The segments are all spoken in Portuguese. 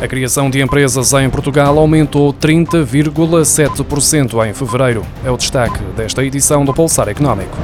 A criação de empresas em Portugal aumentou 30,7% em fevereiro. É o destaque desta edição do Pulsar Económico.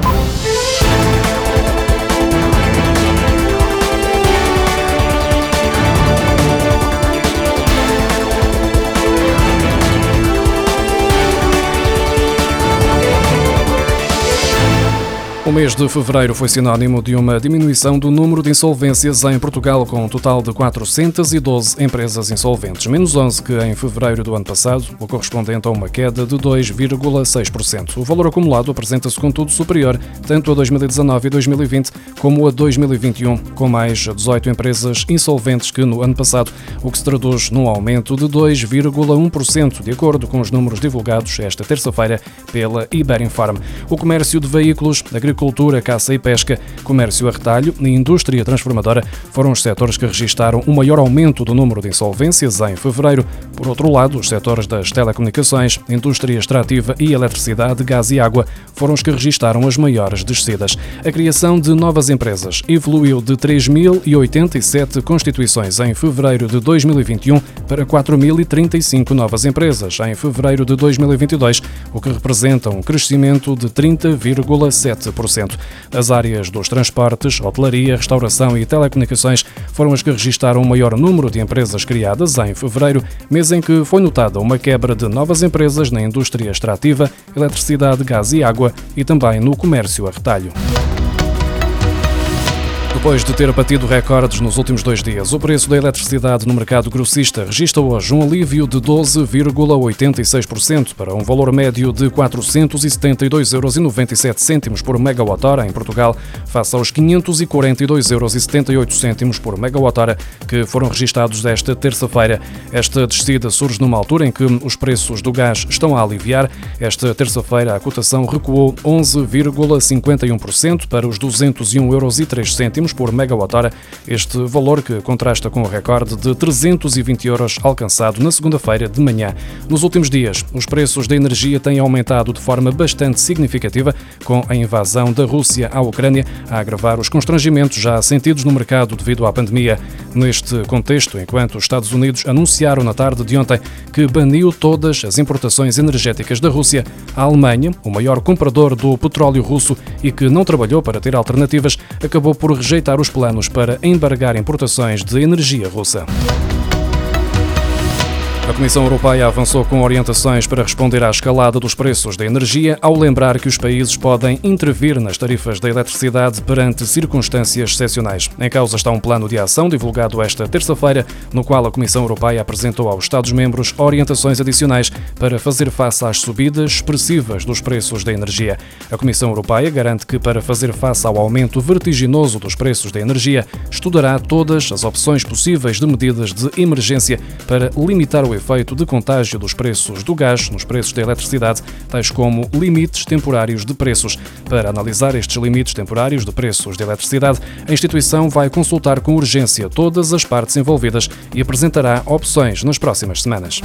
O mês de fevereiro foi sinónimo de uma diminuição do número de insolvências em Portugal, com um total de 412 empresas insolventes, menos 11 que em fevereiro do ano passado, o correspondente a uma queda de 2,6%. O valor acumulado apresenta-se, contudo, superior tanto a 2019 e 2020 como a 2021, com mais 18 empresas insolventes que no ano passado, o que se traduz num aumento de 2,1%, de acordo com os números divulgados esta terça-feira pela Iberinfarm. O comércio de veículos, agricultura agricultura, caça e pesca, comércio a retalho e indústria transformadora foram os setores que registaram o maior aumento do número de insolvências em fevereiro. Por outro lado, os setores das telecomunicações, indústria extrativa e eletricidade, gás e água foram os que registaram as maiores descidas. A criação de novas empresas evoluiu de 3.087 constituições em fevereiro de 2021 para 4.035 novas empresas em fevereiro de 2022, o que representa um crescimento de 30,7%. As áreas dos transportes, hotelaria, restauração e telecomunicações foram as que registaram o maior número de empresas criadas em fevereiro, mês em que foi notada uma quebra de novas empresas na indústria extrativa, eletricidade, gás e água e também no comércio a retalho. Depois de ter batido recordes nos últimos dois dias, o preço da eletricidade no mercado grossista registra hoje um alívio de 12,86% para um valor médio de 472,97 euros por megawatt-hora em Portugal, face aos 542,78 euros por megawatt-hora que foram registados desta terça-feira. Esta descida surge numa altura em que os preços do gás estão a aliviar. Esta terça-feira a cotação recuou 11,51% para os 201,03 euros por megawatt-hora, este valor que contrasta com o recorde de 320 euros alcançado na segunda-feira de manhã. Nos últimos dias, os preços da energia têm aumentado de forma bastante significativa, com a invasão da Rússia à Ucrânia a agravar os constrangimentos já sentidos no mercado devido à pandemia. Neste contexto, enquanto os Estados Unidos anunciaram na tarde de ontem que baniu todas as importações energéticas da Rússia, a Alemanha, o maior comprador do petróleo russo e que não trabalhou para ter alternativas, acabou por rejeitar rejeitar os planos para embargar importações de energia russa. A Comissão Europeia avançou com orientações para responder à escalada dos preços da energia, ao lembrar que os países podem intervir nas tarifas da eletricidade perante circunstâncias excepcionais. Em causa está um plano de ação divulgado esta terça-feira, no qual a Comissão Europeia apresentou aos Estados-membros orientações adicionais para fazer face às subidas expressivas dos preços da energia. A Comissão Europeia garante que, para fazer face ao aumento vertiginoso dos preços da energia, estudará todas as opções possíveis de medidas de emergência para limitar o efeito de contágio dos preços do gás nos preços da eletricidade, tais como limites temporários de preços. Para analisar estes limites temporários de preços de eletricidade, a instituição vai consultar com urgência todas as partes envolvidas e apresentará opções nas próximas semanas.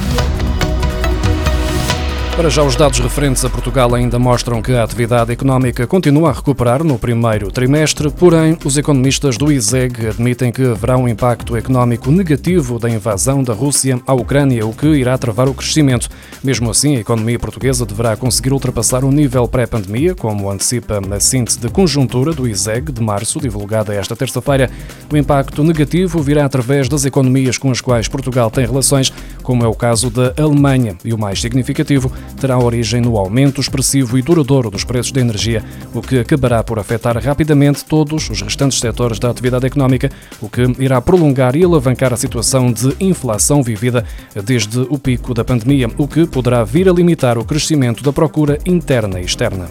Para já, os dados referentes a Portugal ainda mostram que a atividade económica continua a recuperar no primeiro trimestre, porém, os economistas do ISEG admitem que haverá um impacto económico negativo da invasão da Rússia à Ucrânia, o que irá travar o crescimento. Mesmo assim, a economia portuguesa deverá conseguir ultrapassar o nível pré-pandemia, como antecipa a síntese de conjuntura do ISEG de março, divulgada esta terça-feira. O impacto negativo virá através das economias com as quais Portugal tem relações, como é o caso da Alemanha, e o mais significativo, terá origem no aumento expressivo e duradouro dos preços da energia, o que acabará por afetar rapidamente todos os restantes setores da atividade económica, o que irá prolongar e alavancar a situação de inflação vivida desde o pico da pandemia, o que poderá vir a limitar o crescimento da procura interna e externa.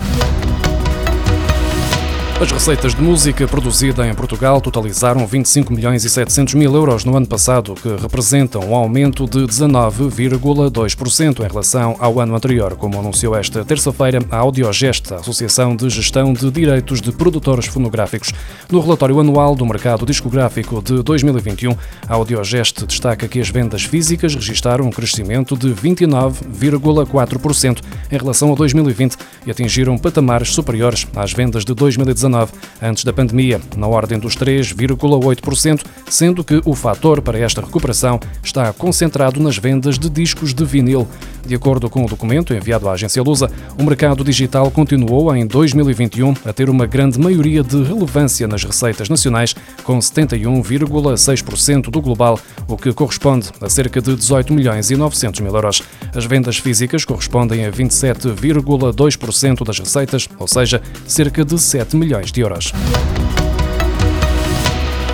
As receitas de música produzida em Portugal totalizaram 25 milhões e 700 mil euros no ano passado, que representam um aumento de 19,2% em relação ao ano anterior, como anunciou esta terça-feira a Audiogest, a Associação de Gestão de Direitos de Produtores Fonográficos. No relatório anual do mercado discográfico de 2021, a Audiogest destaca que as vendas físicas registaram um crescimento de 29,4% em relação a 2020 e atingiram patamares superiores às vendas de 2019 2019, antes da pandemia, na ordem dos 3,8%, sendo que o fator para esta recuperação está concentrado nas vendas de discos de vinil. De acordo com o documento enviado à agência Lusa, o mercado digital continuou em 2021 a ter uma grande maioria de relevância nas receitas nacionais, com 71,6% do global, o que corresponde a cerca de 18 milhões e 900 mil euros. As vendas físicas correspondem a 27,2% das receitas, ou seja, cerca de 7 milhões de euros.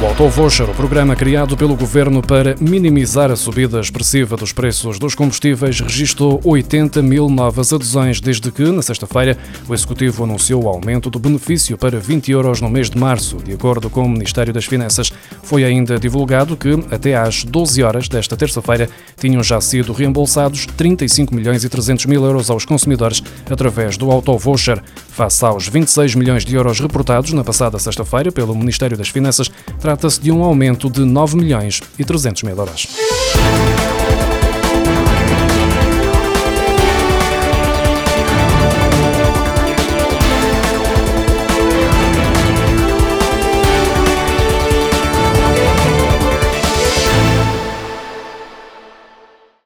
O Autovoucher, o programa criado pelo governo para minimizar a subida expressiva dos preços dos combustíveis, registrou 80 mil novas adesões desde que, na sexta-feira, o Executivo anunciou o aumento do benefício para 20 euros no mês de março. De acordo com o Ministério das Finanças, foi ainda divulgado que, até às 12 horas desta terça-feira, tinham já sido reembolsados 35 milhões e 300 mil euros aos consumidores através do Autovoucher, face aos 26 milhões de euros reportados na passada sexta-feira pelo Ministério das Finanças trata-se de um aumento de 9 milhões e 300 mil euros.